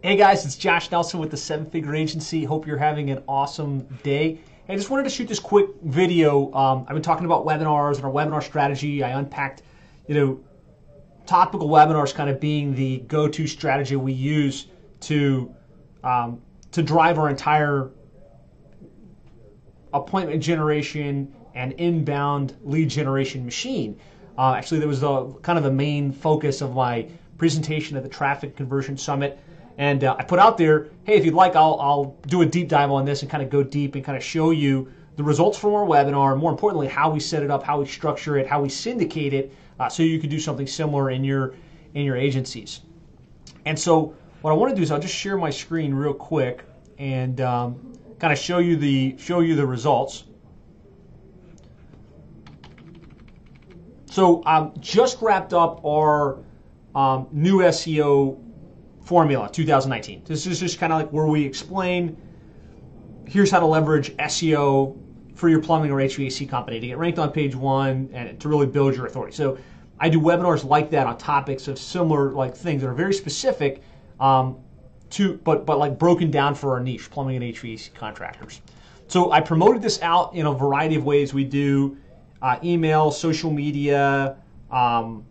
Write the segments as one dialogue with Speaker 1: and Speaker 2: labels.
Speaker 1: Hey guys, it's Josh Nelson with the Seven Figure Agency. Hope you're having an awesome day. I just wanted to shoot this quick video. Um, I've been talking about webinars and our webinar strategy. I unpacked, you know, topical webinars kind of being the go-to strategy we use to um, to drive our entire appointment generation and inbound lead generation machine. Uh, actually, that was the kind of the main focus of my presentation at the Traffic Conversion Summit. And uh, I put out there, hey, if you'd like, I'll, I'll do a deep dive on this and kind of go deep and kind of show you the results from our webinar, and more importantly, how we set it up, how we structure it, how we syndicate it, uh, so you can do something similar in your in your agencies. And so, what I want to do is I'll just share my screen real quick and um, kind of show you the show you the results. So, I um, just wrapped up our um, new SEO formula 2019. This is just kind of like where we explain here's how to leverage SEO for your plumbing or HVAC company to get ranked on page one and to really build your authority. So I do webinars like that on topics of similar like things that are very specific um, to but but like broken down for our niche, plumbing and HVAC contractors. So I promoted this out in a variety of ways. We do uh, email, social media, um,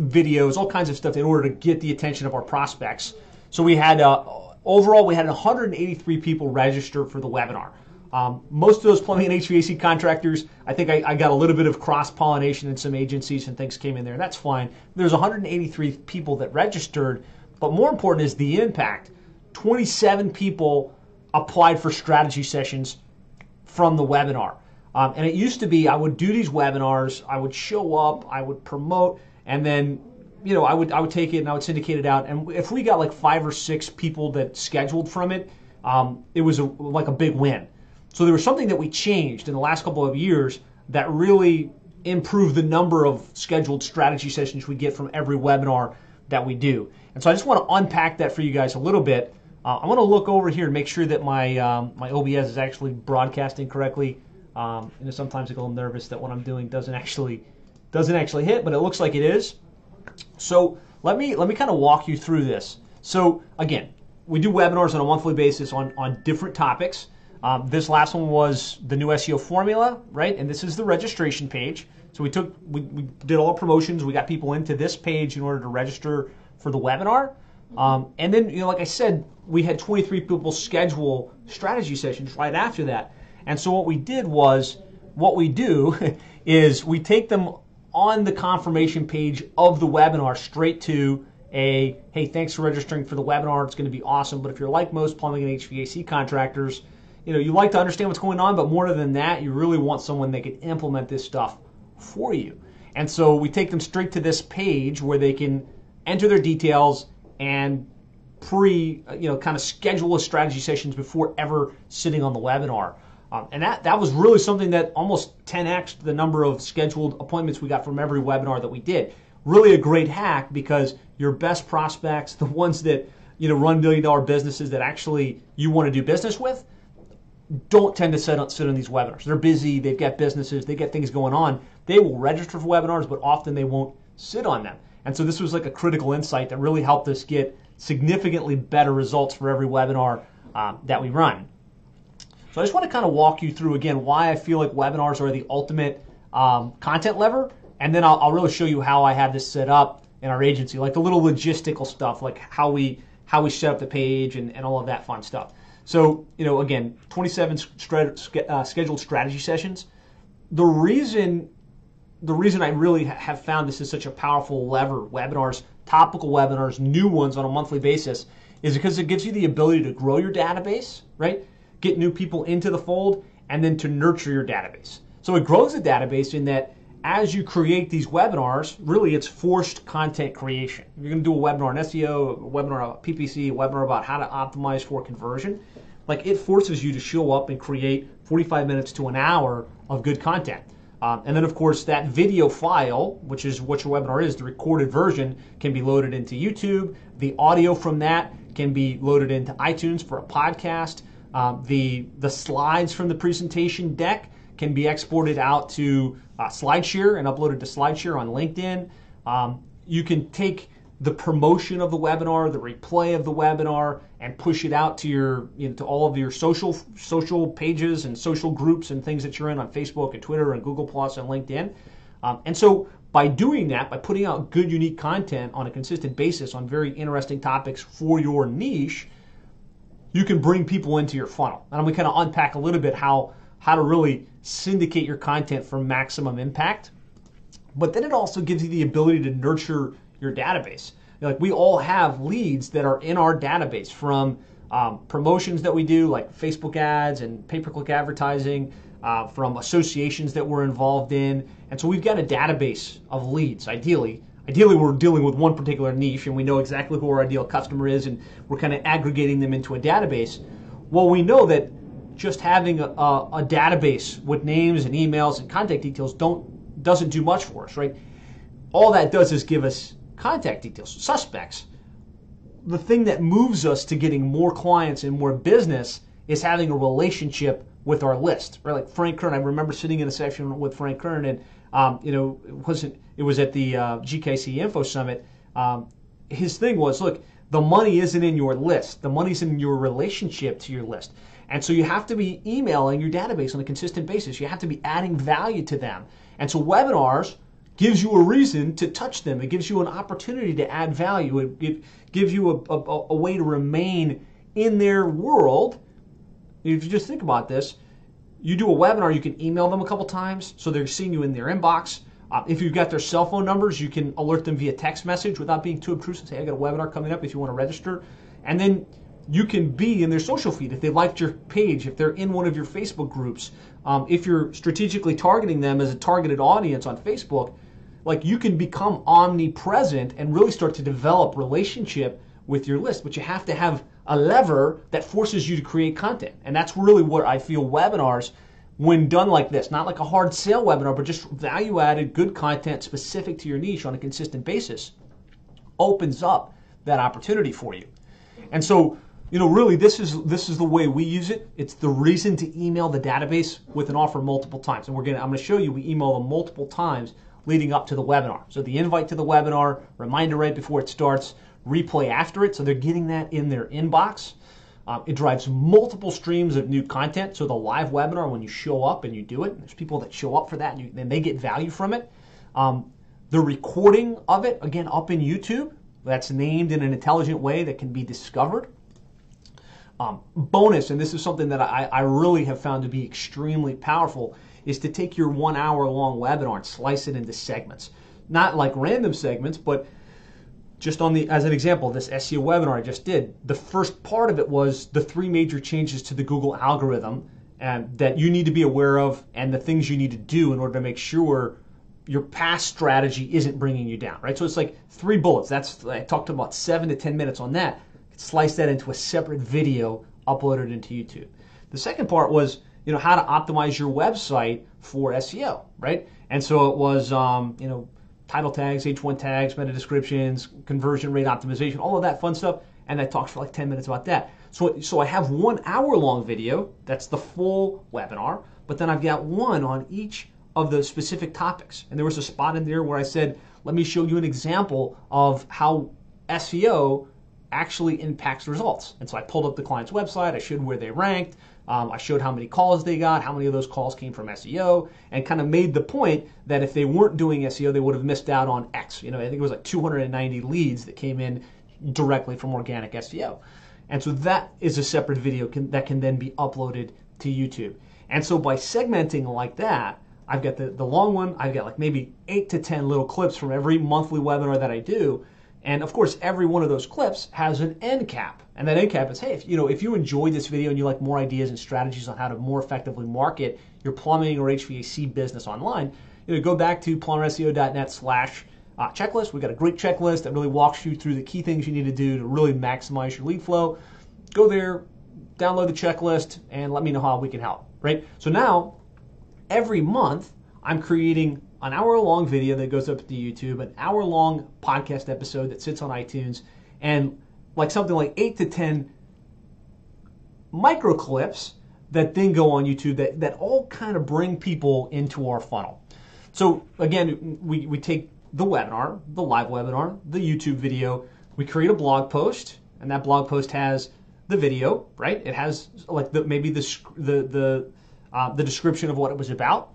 Speaker 1: videos, all kinds of stuff in order to get the attention of our prospects. So we had uh, overall we had 183 people register for the webinar. Um, most of those plumbing and HVAC contractors, I think I, I got a little bit of cross pollination in some agencies and things came in there. That's fine. There's 183 people that registered, but more important is the impact. 27 people applied for strategy sessions from the webinar. Um, and it used to be I would do these webinars, I would show up, I would promote, and then you know I would I would take it and I would syndicate it out. And if we got like five or six people that scheduled from it, um, it was a, like a big win. So there was something that we changed in the last couple of years that really improved the number of scheduled strategy sessions we get from every webinar that we do. And so I just want to unpack that for you guys a little bit. Uh, I want to look over here and make sure that my um, my OBS is actually broadcasting correctly. Um, you know, sometimes I get a little nervous that what I'm doing doesn't actually doesn't actually hit, but it looks like it is. So let me let me kind of walk you through this. So again, we do webinars on a monthly basis on on different topics. Um, this last one was the new SEO formula, right? And this is the registration page. So we took we, we did all promotions. We got people into this page in order to register for the webinar. Um, and then, you know, like I said, we had 23 people schedule strategy sessions right after that. And so what we did was, what we do is we take them on the confirmation page of the webinar straight to a hey, thanks for registering for the webinar. It's going to be awesome. But if you're like most plumbing and HVAC contractors, you know, you like to understand what's going on, but more than that, you really want someone that can implement this stuff for you. And so we take them straight to this page where they can enter their details and pre, you know, kind of schedule a strategy sessions before ever sitting on the webinar. Um, and that, that was really something that almost 10x the number of scheduled appointments we got from every webinar that we did. Really a great hack because your best prospects, the ones that you know run million dollar businesses that actually you want to do business with, don't tend to sit on, sit on these webinars. They're busy, they've got businesses, they get things going on. They will register for webinars, but often they won't sit on them. And so this was like a critical insight that really helped us get significantly better results for every webinar um, that we run. So I just want to kind of walk you through again why I feel like webinars are the ultimate um, content lever, and then I'll, I'll, really show you how I have this set up in our agency, like the little logistical stuff, like how we how we set up the page and, and all of that fun stuff. So you know, again, 27 uh, scheduled strategy sessions. The reason the reason I really have found this is such a powerful lever, webinars, topical webinars, new ones on a monthly basis, is because it gives you the ability to grow your database, right? Get new people into the fold, and then to nurture your database. So it grows the database in that as you create these webinars, really it's forced content creation. You're going to do a webinar on SEO, a webinar on PPC, a webinar about how to optimize for conversion. Like it forces you to show up and create 45 minutes to an hour of good content. Um, and then, of course, that video file, which is what your webinar is, the recorded version, can be loaded into YouTube. The audio from that can be loaded into iTunes for a podcast. Um, the, the slides from the presentation deck can be exported out to uh, SlideShare and uploaded to SlideShare on LinkedIn. Um, you can take the promotion of the webinar, the replay of the webinar, and push it out to your you know, to all of your social social pages and social groups and things that you're in on Facebook and Twitter and Google Plus and LinkedIn. Um, and so by doing that, by putting out good, unique content on a consistent basis on very interesting topics for your niche, you can bring people into your funnel. And to kind of unpack a little bit how how to really syndicate your content for maximum impact. But then it also gives you the ability to nurture your database. Like we all have leads that are in our database from um, promotions that we do, like Facebook ads and pay-per-click advertising, uh, from associations that we're involved in, and so we've got a database of leads. Ideally, ideally we're dealing with one particular niche, and we know exactly who our ideal customer is, and we're kind of aggregating them into a database. Well, we know that just having a, a, a database with names and emails and contact details don't doesn't do much for us, right? All that does is give us contact details, suspects. The thing that moves us to getting more clients and more business is having a relationship with our list, right? Like Frank Kern, I remember sitting in a session with Frank Kern, and um, you know, it wasn't it was at the uh, GKIC Info Summit. Um, his thing was, look, the money isn't in your list. The money's in your relationship to your list. And so you have to be emailing your database on a consistent basis. You have to be adding value to them. And so webinars gives you a reason to touch them. It gives you an opportunity to add value. It, it gives you a, a, a, way to remain in their world. If you just think about this, you do a webinar, you can email them a couple times so they're seeing you in their inbox. Uh, if you've got their cell phone numbers, you can alert them via text message without being too obtrusive. Say, I got a webinar coming up if you want to register. And then you can be in their social feed if they liked your page, if they're in one of your Facebook groups, um, if you're strategically targeting them as a targeted audience on Facebook, like you can become omnipresent and really start to develop relationship with your list but you have to have a lever that forces you to create content and that's really what i feel webinars when done like this not like a hard sale webinar but just value added good content specific to your niche on a consistent basis opens up that opportunity for you and so you know really this is this is the way we use it it's the reason to email the database with an offer multiple times and we're gonna i'm to show you we email them multiple times leading up to the webinar. So the invite to the webinar, reminder right before it starts, replay after it. So they're getting that in their inbox. Um, it drives multiple streams of new content. So the live webinar, when you show up and you do it, there's people that show up for that and, you, and they get value from it. Um, the recording of it, again, up in YouTube, that's named in an intelligent way that can be discovered. Um, bonus, and this is something that I, I really have found to be extremely powerful, is to take your one hour long webinar and slice it into segments. Not like random segments, but just on the as an example, this SEO webinar I just did, the first part of it was the three major changes to the Google algorithm and that you need to be aware of and the things you need to do in order to make sure your past strategy isn't bringing you down, right? So it's like three bullets. That's I talked about seven to ten minutes on that. Slice that into a separate video, uploaded into YouTube. The second part was you know, how to optimize your website for SEO, right? And so it was, um, you know, title tags, H1 tags, meta descriptions, conversion rate optimization, all of that fun stuff. And I talked for like 10 minutes about that. So, so I have one hour long video, that's the full webinar, but then I've got one on each of the specific topics. And there was a spot in there where I said, let me show you an example of how SEO actually impacts results. And so I pulled up the client's website, I showed where they ranked, um, I showed how many calls they got, how many of those calls came from SEO, and kind of made the point that if they weren't doing SEO, they would have missed out on X. You know, I think it was like 290 leads that came in directly from organic SEO. And so that is a separate video can, that can then be uploaded to YouTube. And so by segmenting like that, I've got the, the long one, I've got like maybe eight to 10 little clips from every monthly webinar that I do. And of course, every one of those clips has an end cap. And that end cap is, hey, if you know, if you enjoyed this video and you like more ideas and strategies on how to more effectively market your plumbing or HVAC business online, you know, go back to plumberseo.net slash uh, checklist. We've got a great checklist that really walks you through the key things you need to do to really maximize your lead flow. Go there, download the checklist, and let me know how we can help, right? So now, every month, I'm creating an hour long video that goes up to YouTube, an hour long podcast episode that sits on iTunes, and like something like eight to 10 micro clips that then go on YouTube that, that all kind of bring people into our funnel. So again, we, we take the webinar, the live webinar, the YouTube video. We create a blog post, and that blog post has the video, right? It has like the, maybe the the the uh, the description of what it was about.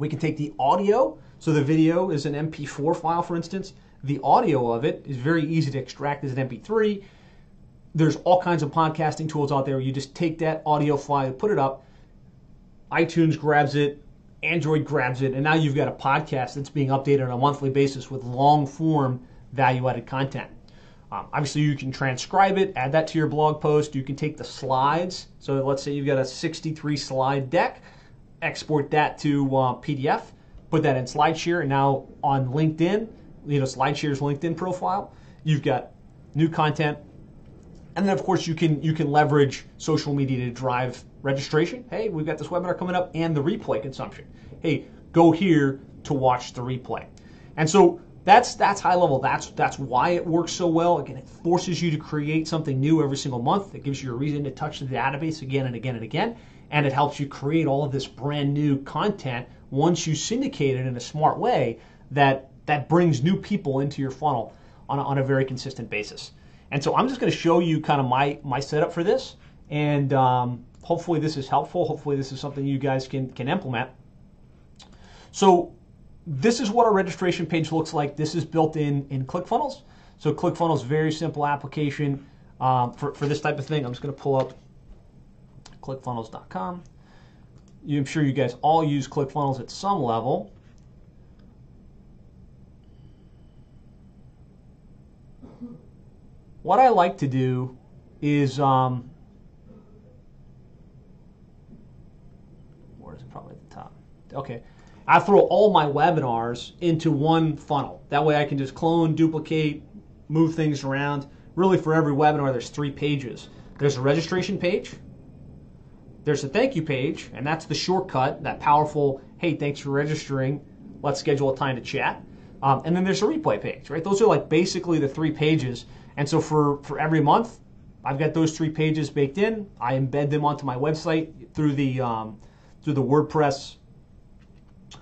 Speaker 1: We can take the audio. So the video is an MP4 file, for instance. The audio of it is very easy to extract as an MP3. There's all kinds of podcasting tools out there. You just take that audio file, put it up. iTunes grabs it, Android grabs it, and now you've got a podcast that's being updated on a monthly basis with long form value added content. Um, obviously, you can transcribe it, add that to your blog post. You can take the slides. So let's say you've got a 63 slide deck, export that to uh, PDF, put that in SlideShare, and now on LinkedIn, you know, SlideShare's LinkedIn profile, you've got new content. And then, of course, you can you can leverage social media to drive registration. Hey, we've got this webinar coming up, and the replay consumption. Hey, go here to watch the replay. And so that's that's high level. That's that's why it works so well. Again, it forces you to create something new every single month. It gives you a reason to touch the database again and again and again, and it helps you create all of this brand new content once you syndicate it in a smart way that that brings new people into your funnel on a, on a very consistent basis. And so I'm just going to show you kind of my my setup for this, and um, hopefully this is helpful. Hopefully this is something you guys can can implement. So this is what our registration page looks like. This is built in in ClickFunnels. So ClickFunnels, very simple application um, for, for this type of thing. I'm just going to pull up clickfunnels.com. I'm sure you guys all use ClickFunnels at some level. What I like to do is, um, where is it? Probably at the top. Okay. I throw all my webinars into one funnel. That way I can just clone, duplicate, move things around. Really, for every webinar, there's three pages. There's a registration page, there's a thank you page, and that's the shortcut, that powerful, hey, thanks for registering, let's schedule a time to chat. Um, and then there's a replay page, right? Those are like basically the three pages. And so for, for every month, I've got those three pages baked in. I embed them onto my website through the um, through the WordPress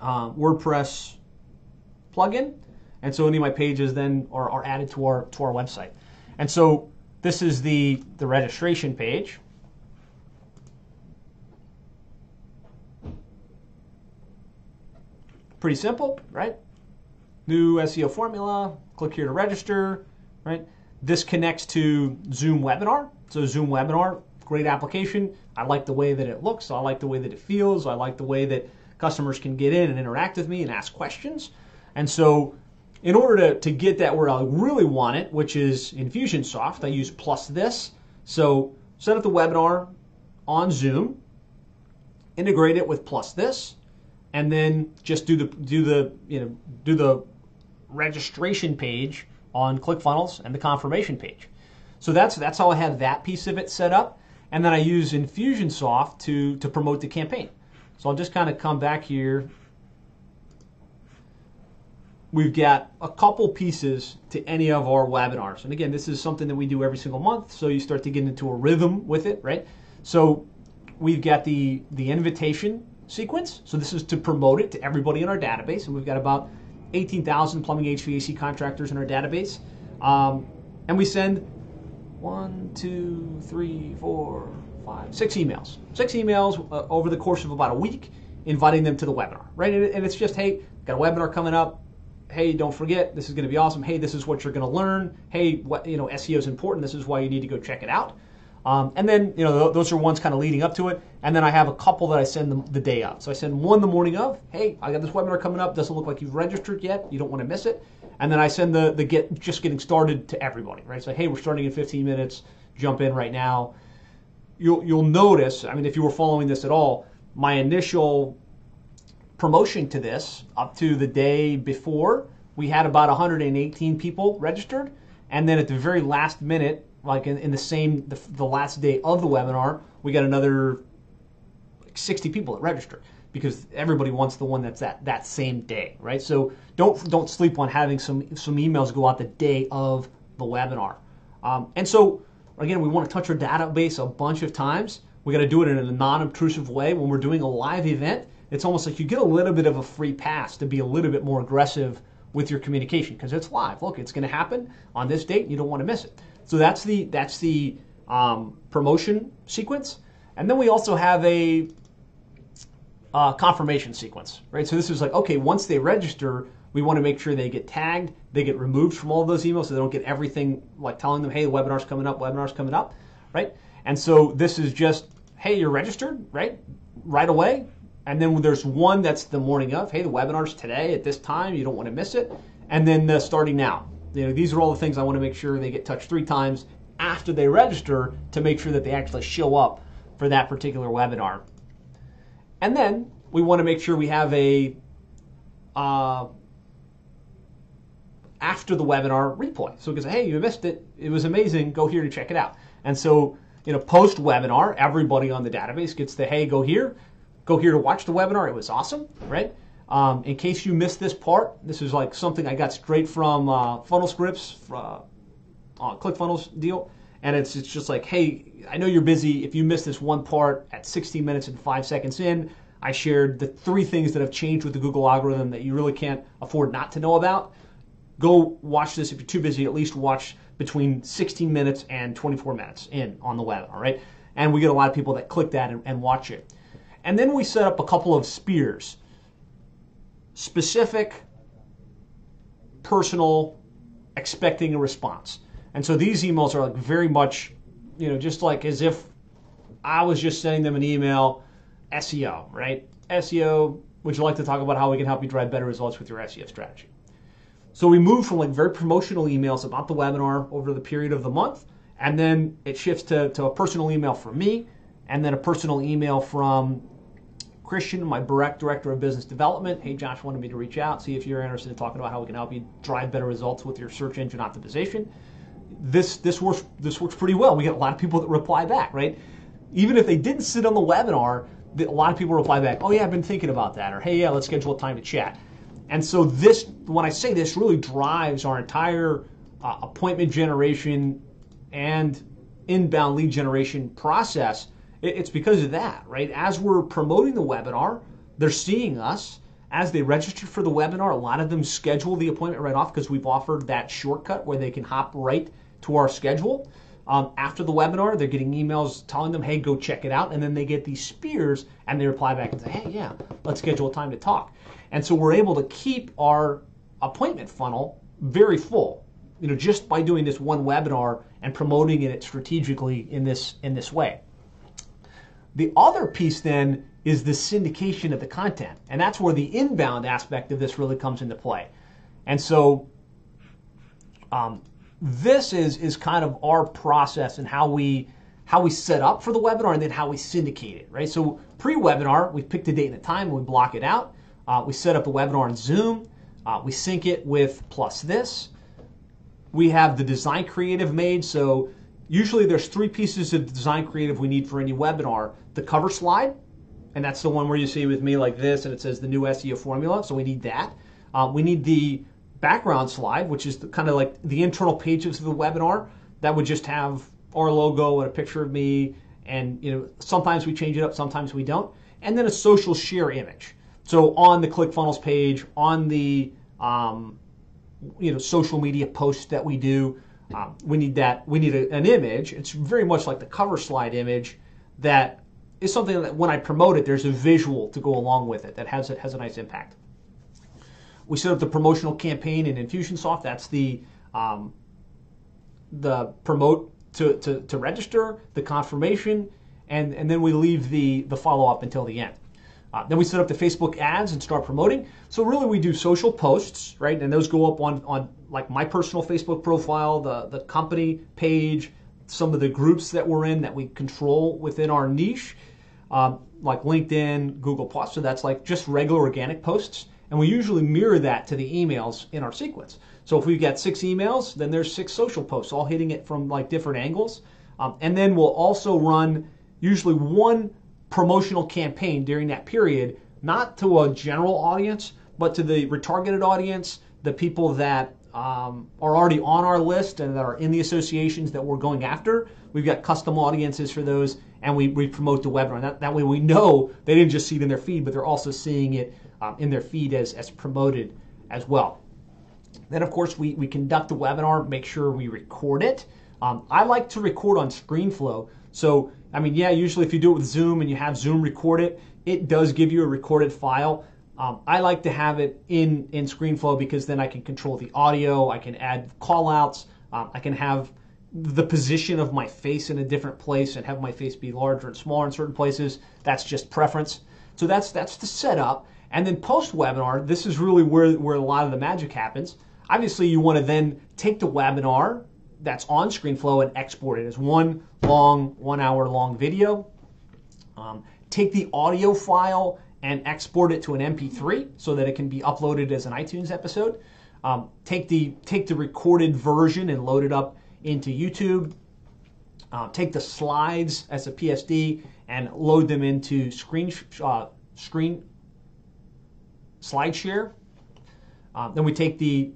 Speaker 1: uh, WordPress plugin, and so any of my pages then are, are added to our to our website. And so this is the the registration page. Pretty simple, right? New SEO formula. Click here to register, right? This connects to Zoom Webinar. So Zoom Webinar, great application. I like the way that it looks. I like the way that it feels. I like the way that customers can get in and interact with me and ask questions. And so in order to, to get that where I really want it, which is Infusionsoft, I use PlusThis. So set up the webinar on Zoom, integrate it with PlusThis, and then just do the do the you know do the registration page on ClickFunnels and the confirmation page. So that's that's how I have that piece of it set up, and then I use Infusionsoft to to promote the campaign. So I'll just kind of come back here. We've got a couple pieces to any of our webinars. And again, this is something that we do every single month, so you start to get into a rhythm with it, right? So we've got the, the invitation sequence. So this is to promote it to everybody in our database. And we've got about 18,000 plumbing HVAC contractors in our database. Um, and we send one, two, three, four, five, six emails. Six emails uh, over the course of about a week, inviting them to the webinar, right? And, and it's just, hey, got a webinar coming up. Hey, don't forget, this is going to be awesome. Hey, this is what you're going to learn. Hey, what you know, SEO is important. This is why you need to go check it out. Um, and then, you know, those are ones kind of leading up to it. And then I have a couple that I send them the day of. So I send one the morning of. Hey, I got this webinar coming up. Doesn't look like you've registered yet. You don't want to miss it. And then I send the the get just getting started to everybody, right? So hey, we're starting in 15 minutes. Jump in right now you'll you'll notice. I mean, if you were following this at all, my initial promotion to this up to the day before, we had about 118 people registered, and then at the very last minute, like in, in the same the, the last day of the webinar, we got another like 60 people that registered because everybody wants the one that's that that same day, right? So don't don't sleep on having some some emails go out the day of the webinar. Um, and so Again, we want to touch our database a bunch of times. We got to do it in a non-obtrusive way. When we're doing a live event, it's almost like you get a little bit of a free pass to be a little bit more aggressive with your communication because it's live. Look, it's going to happen on this date. And you don't want to miss it. So that's the that's the um, promotion sequence, and then we also have a uh, confirmation sequence, right? So this is like okay, once they register, we want to make sure they get tagged, they get removed from all those emails, so they don't get everything like telling them, hey, the webinar's coming up, webinar's coming up, right? And so this is just, hey, you're registered, right? Right away. And then there's one that's the morning of, hey, the webinar's today at this time, you don't want to miss it. And then the starting now, you know, these are all the things I want to make sure they get touched three times after they register to make sure that they actually show up for that particular webinar. And then we want to make sure we have a uh, after the webinar replay. So we can say, hey, you missed it. It was amazing. Go here to check it out. And so, you know, post webinar, everybody on the database gets the, hey, go here, go here to watch the webinar. It was awesome, right? Um, in case you missed this part, this is like something I got straight from uh, Funnel Scripts, uh, uh, ClickFunnels deal. And it's, it's just like, hey, I know you're busy. If you missed this one part at 16 minutes and five seconds in, I shared the three things that have changed with the Google algorithm that you really can't afford not to know about. Go watch this if you're too busy. At least watch between 16 minutes and 24 minutes in on the web. All right, and we get a lot of people that click that and, and watch it. And then we set up a couple of spears specific, personal, expecting a response. And so these emails are like very much, you know, just like as if I was just sending them an email, SEO, right? SEO, would you like to talk about how we can help you drive better results with your SEO strategy? So we move from like very promotional emails about the webinar over the period of the month, and then it shifts to, to a personal email from me, and then a personal email from Christian, my direct director of business development. Hey, Josh wanted me to reach out, see if you're interested in talking about how we can help you drive better results with your search engine optimization. This this works this works pretty well. We get a lot of people that reply back, right? Even if they didn't sit on the webinar, a lot of people reply back, "Oh yeah, I've been thinking about that," or "Hey, yeah, let's schedule a time to chat." And so this, when I say this, really drives our entire uh, appointment generation and inbound lead generation process it's because of that, right? As we're promoting the webinar, they're seeing us. As they register for the webinar, a lot of them schedule the appointment right off because we've offered that shortcut where they can hop right to our schedule. Um, after the webinar, they're getting emails telling them, hey, go check it out. And then they get these spears and they reply back and say, hey, yeah, let's schedule a time to talk. And so we're able to keep our appointment funnel very full, you know, just by doing this one webinar and promoting it strategically in this in this way. The other piece then is the syndication of the content. And that's where the inbound aspect of this really comes into play. And so um, this is, is kind of our process and how we how we set up for the webinar and then how we syndicate it, right? So pre-webinar, we pick the date and the time and we block it out. Uh, we set up the webinar in Zoom. Uh, we sync it with PlusThis. We have the design creative made, so Usually there's three pieces of design creative we need for any webinar. The cover slide, and that's the one where you see with me like this and it says the new SEO formula, so we need that. Um, we need the background slide, which is kind of like the internal pages of the webinar that would just have our logo and a picture of me and you know sometimes we change it up sometimes we don't and then a social share image so on the clickfunnels page on the um, you know social media posts that we do um, we need that. We need a, an image. It's very much like the cover slide image that is something that when I promote it, there's a visual to go along with it that has it has a nice impact. We set up the promotional campaign in Infusionsoft. That's the um, the promote to, to, to register, the confirmation, and, and then we leave the, the follow up until the end. Uh, then we set up the Facebook ads and start promoting. So really, we do social posts, right? And those go up on on like my personal Facebook profile, the the company page, some of the groups that we're in that we control within our niche, um, like LinkedIn, Google Plus. So that's like just regular organic posts, and we usually mirror that to the emails in our sequence. So if we've got six emails, then there's six social posts, all hitting it from like different angles, um, and then we'll also run usually one promotional campaign during that period, not to a general audience, but to the retargeted audience, the people that um, are already on our list and that are in the associations that we're going after. We've got custom audiences for those, and we, we promote the webinar. That, that way we know they didn't just see it in their feed, but they're also seeing it um, in their feed as, as promoted as well. Then, of course, we, we conduct the webinar, make sure we record it. Um, I like to record on ScreenFlow. So, I mean, yeah, usually if you do it with Zoom and you have Zoom record it, it does give you a recorded file. Um, I like to have it in, in ScreenFlow because then I can control the audio, I can add call outs, um, I can have the position of my face in a different place and have my face be larger and smaller in certain places. That's just preference. So that's that's the setup. And then post webinar, this is really where, where a lot of the magic happens. Obviously, you want to then take the webinar that's on ScreenFlow and export it as one long, one hour long video. Um, take the audio file and export it to an MP3 so that it can be uploaded as an iTunes episode. Um, take the take the recorded version and load it up into YouTube. Uh, take the slides as a PSD and load them into screen uh, screen SlideShare. Uh, then we take the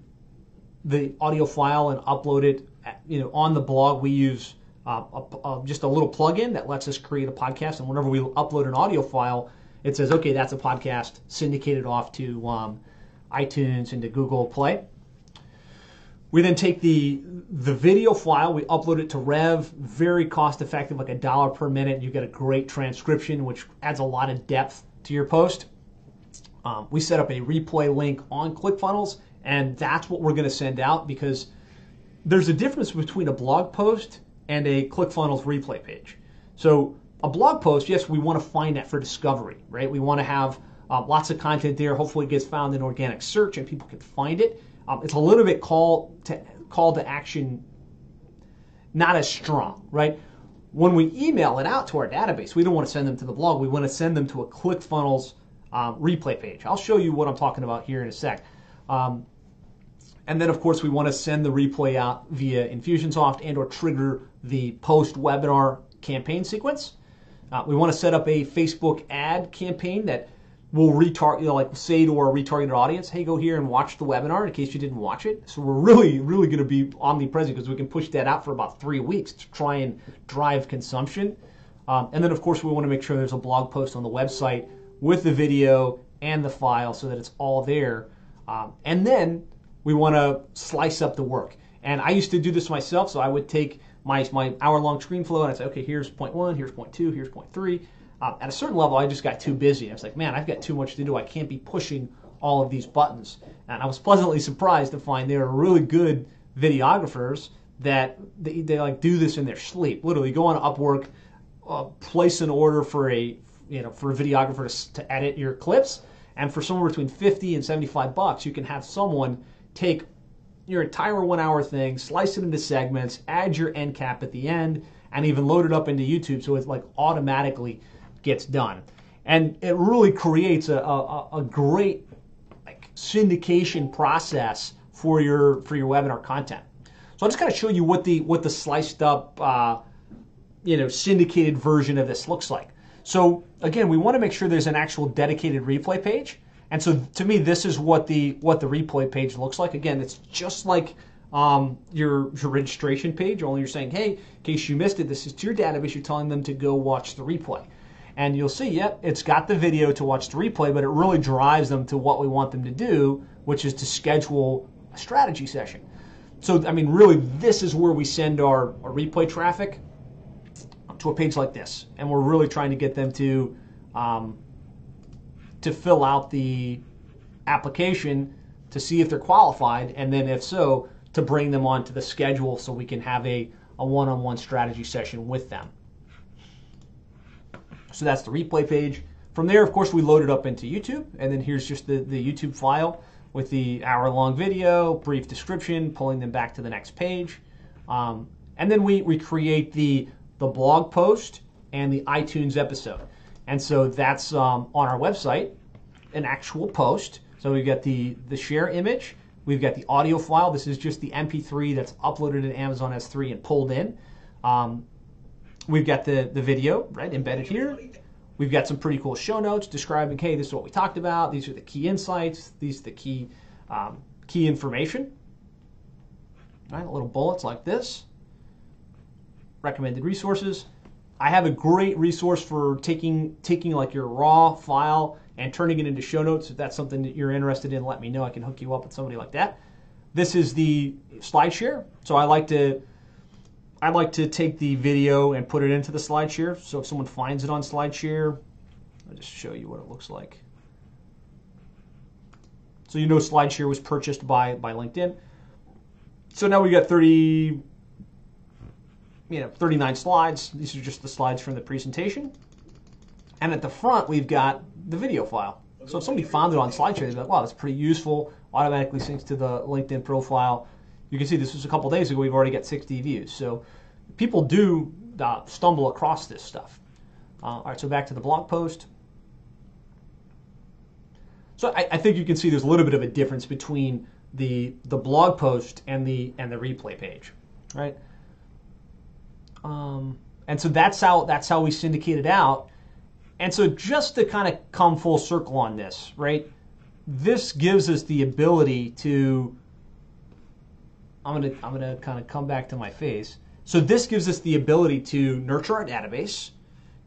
Speaker 1: the audio file and upload it. You know, on the blog we use uh, a, a, just a little plugin that lets us create a podcast, and whenever we upload an audio file, it says, okay, that's a podcast syndicated off to um, iTunes and to Google Play. We then take the the video file, we upload it to Rev, very cost effective, like a dollar per minute. You get a great transcription, which adds a lot of depth to your post. Um, we set up a replay link on ClickFunnels, and that's what we're going to send out because there's a difference between a blog post and a ClickFunnels replay page. So a blog post, yes, we want to find that for discovery, right? We want to have uh, lots of content there. Hopefully, it gets found in organic search and people can find it. Um, it's a little bit call to call to action, not as strong, right? When we email it out to our database, we don't want to send them to the blog. We want to send them to a ClickFunnels um, replay page. I'll show you what I'm talking about here in a sec. Um, and then, of course, we want to send the replay out via Infusionsoft and or trigger the post-webinar campaign sequence. Uh, we want to set up a Facebook ad campaign that will retarget, you know, like say to our retargeted audience, hey, go here and watch the webinar in case you didn't watch it. So we're really, really going to be omnipresent because we can push that out for about three weeks to try and drive consumption. Um, and then, of course, we want to make sure there's a blog post on the website with the video and the file so that it's all there. Um, and then we want to slice up the work. And I used to do this myself, so I would take my, my hour long ScreenFlow and I'd say, okay, here's point one, here's point two, here's point three. Um, at a certain level, I just got too busy. I was like, man, I've got too much to do. I can't be pushing all of these buttons. And I was pleasantly surprised to find there are really good videographers that they, they like do this in their sleep. Literally, go on Upwork, uh, place an order for a you know for a videographer to, to edit your clips, and for somewhere between 50 and 75 bucks, you can have someone take your entire one hour thing, slice it into segments, add your end cap at the end, and even load it up into YouTube so it like automatically gets done. And it really creates a, a, a great like syndication process for your for your webinar content. So I'm just going to show you what the what the sliced up uh, you know syndicated version of this looks like. So again, we want to make sure there's an actual dedicated replay page. And so to me, this is what the what the replay page looks like. Again, it's just like um, your your registration page. Only you're saying, hey, in case you missed it, this is to your database. You're telling them to go watch the replay, and you'll see, yep, it's got the video to watch the replay, but it really drives them to what we want them to do, which is to schedule a strategy session. So I mean, really, this is where we send our, our replay traffic to a page like this, and we're really trying to get them to um, to fill out the application to see if they're qualified, and then if so, to bring them onto the schedule so we can have a, a one-on-one strategy session with them. So that's the replay page. From there, of course, we load it up into YouTube, and then here's just the, the YouTube file with the hour-long video, brief description, pulling them back to the next page. Um, and then we, we create the, the blog post and the iTunes episode. And so that's um, on our website, an actual post. So we've got the, the share image, we've got the audio file. This is just the MP3 that's uploaded in Amazon S3 and pulled in. Um, we've got the, the video, right, embedded here. We've got some pretty cool show notes describing, hey, this is what we talked about. These are the key insights. These are the key, um, key information. Right, little bullets like this. Recommended resources. I have a great resource for taking taking like your raw file and turning it into show notes. If that's something that you're interested in, let me know. I can hook you up with somebody like that. this is the SlideShare. So I like to I like to take the video and put it into the SlideShare. So if someone finds it on SlideShare, I'll just show you what it looks like. So you know SlideShare was purchased by by LinkedIn. So now we got 30 you know 39 slides. These are just the slides from the presentation. And at the front we've got the video file. So if somebody found it on SlideShare, they'd be like, wow, that's pretty useful. Automatically syncs to the LinkedIn profile. You can see this was a couple days ago. We've already got 60 views. So people do uh, stumble across this stuff. Uh, all right, so back to the blog post. So I, I, think you can see there's a little bit of a difference between the the blog post and the and the replay page, right? Um, and so that's how that's how we syndicate it out. And so just to kind of come full circle on this, right? This gives us the ability to I'm gonna I'm gonna kind of come back to my face. So this gives us the ability to nurture our database,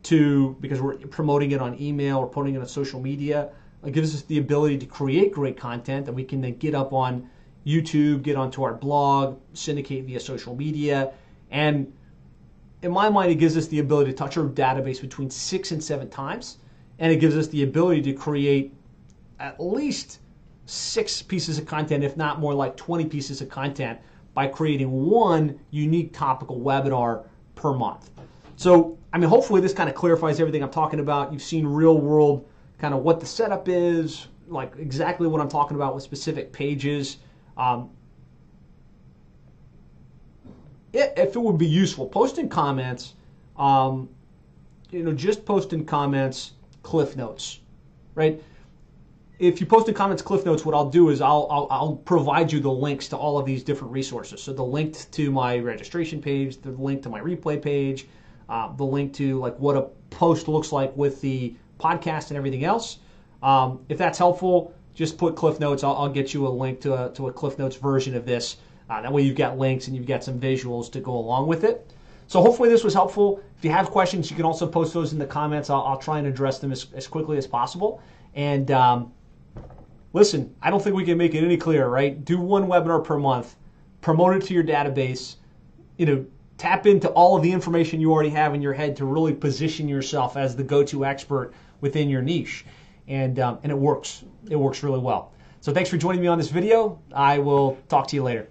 Speaker 1: to because we're promoting it on email, we're putting it on social media. It gives us the ability to create great content that we can then get up on YouTube, get onto our blog, syndicate via social media, and in my mind, it gives us the ability to touch our database between six and seven times, and it gives us the ability to create at least six pieces of content, if not more like 20 pieces of content, by creating one unique topical webinar per month. So, I mean, hopefully this kind of clarifies everything I'm talking about. You've seen real world kind of what the setup is, like exactly what I'm talking about with specific pages. Um, if it would be useful, post in comments, um, you know, just post in comments cliff notes, right? If you post in comments cliff notes, what I'll do is I'll, I'll, I'll provide you the links to all of these different resources. So the link to my registration page, the link to my replay page, uh, the link to like what a post looks like with the podcast and everything else. Um, if that's helpful, just put cliff notes. I'll, I'll get you a link to a, to a cliff notes version of this uh, that way you've got links and you've got some visuals to go along with it. So hopefully this was helpful. If you have questions, you can also post those in the comments. I'll, I'll try and address them as, as quickly as possible. And um, listen, I don't think we can make it any clearer, right? Do one webinar per month, promote it to your database, you know, tap into all of the information you already have in your head to really position yourself as the go-to expert within your niche. And, um, and it works. It works really well. So thanks for joining me on this video. I will talk to you later.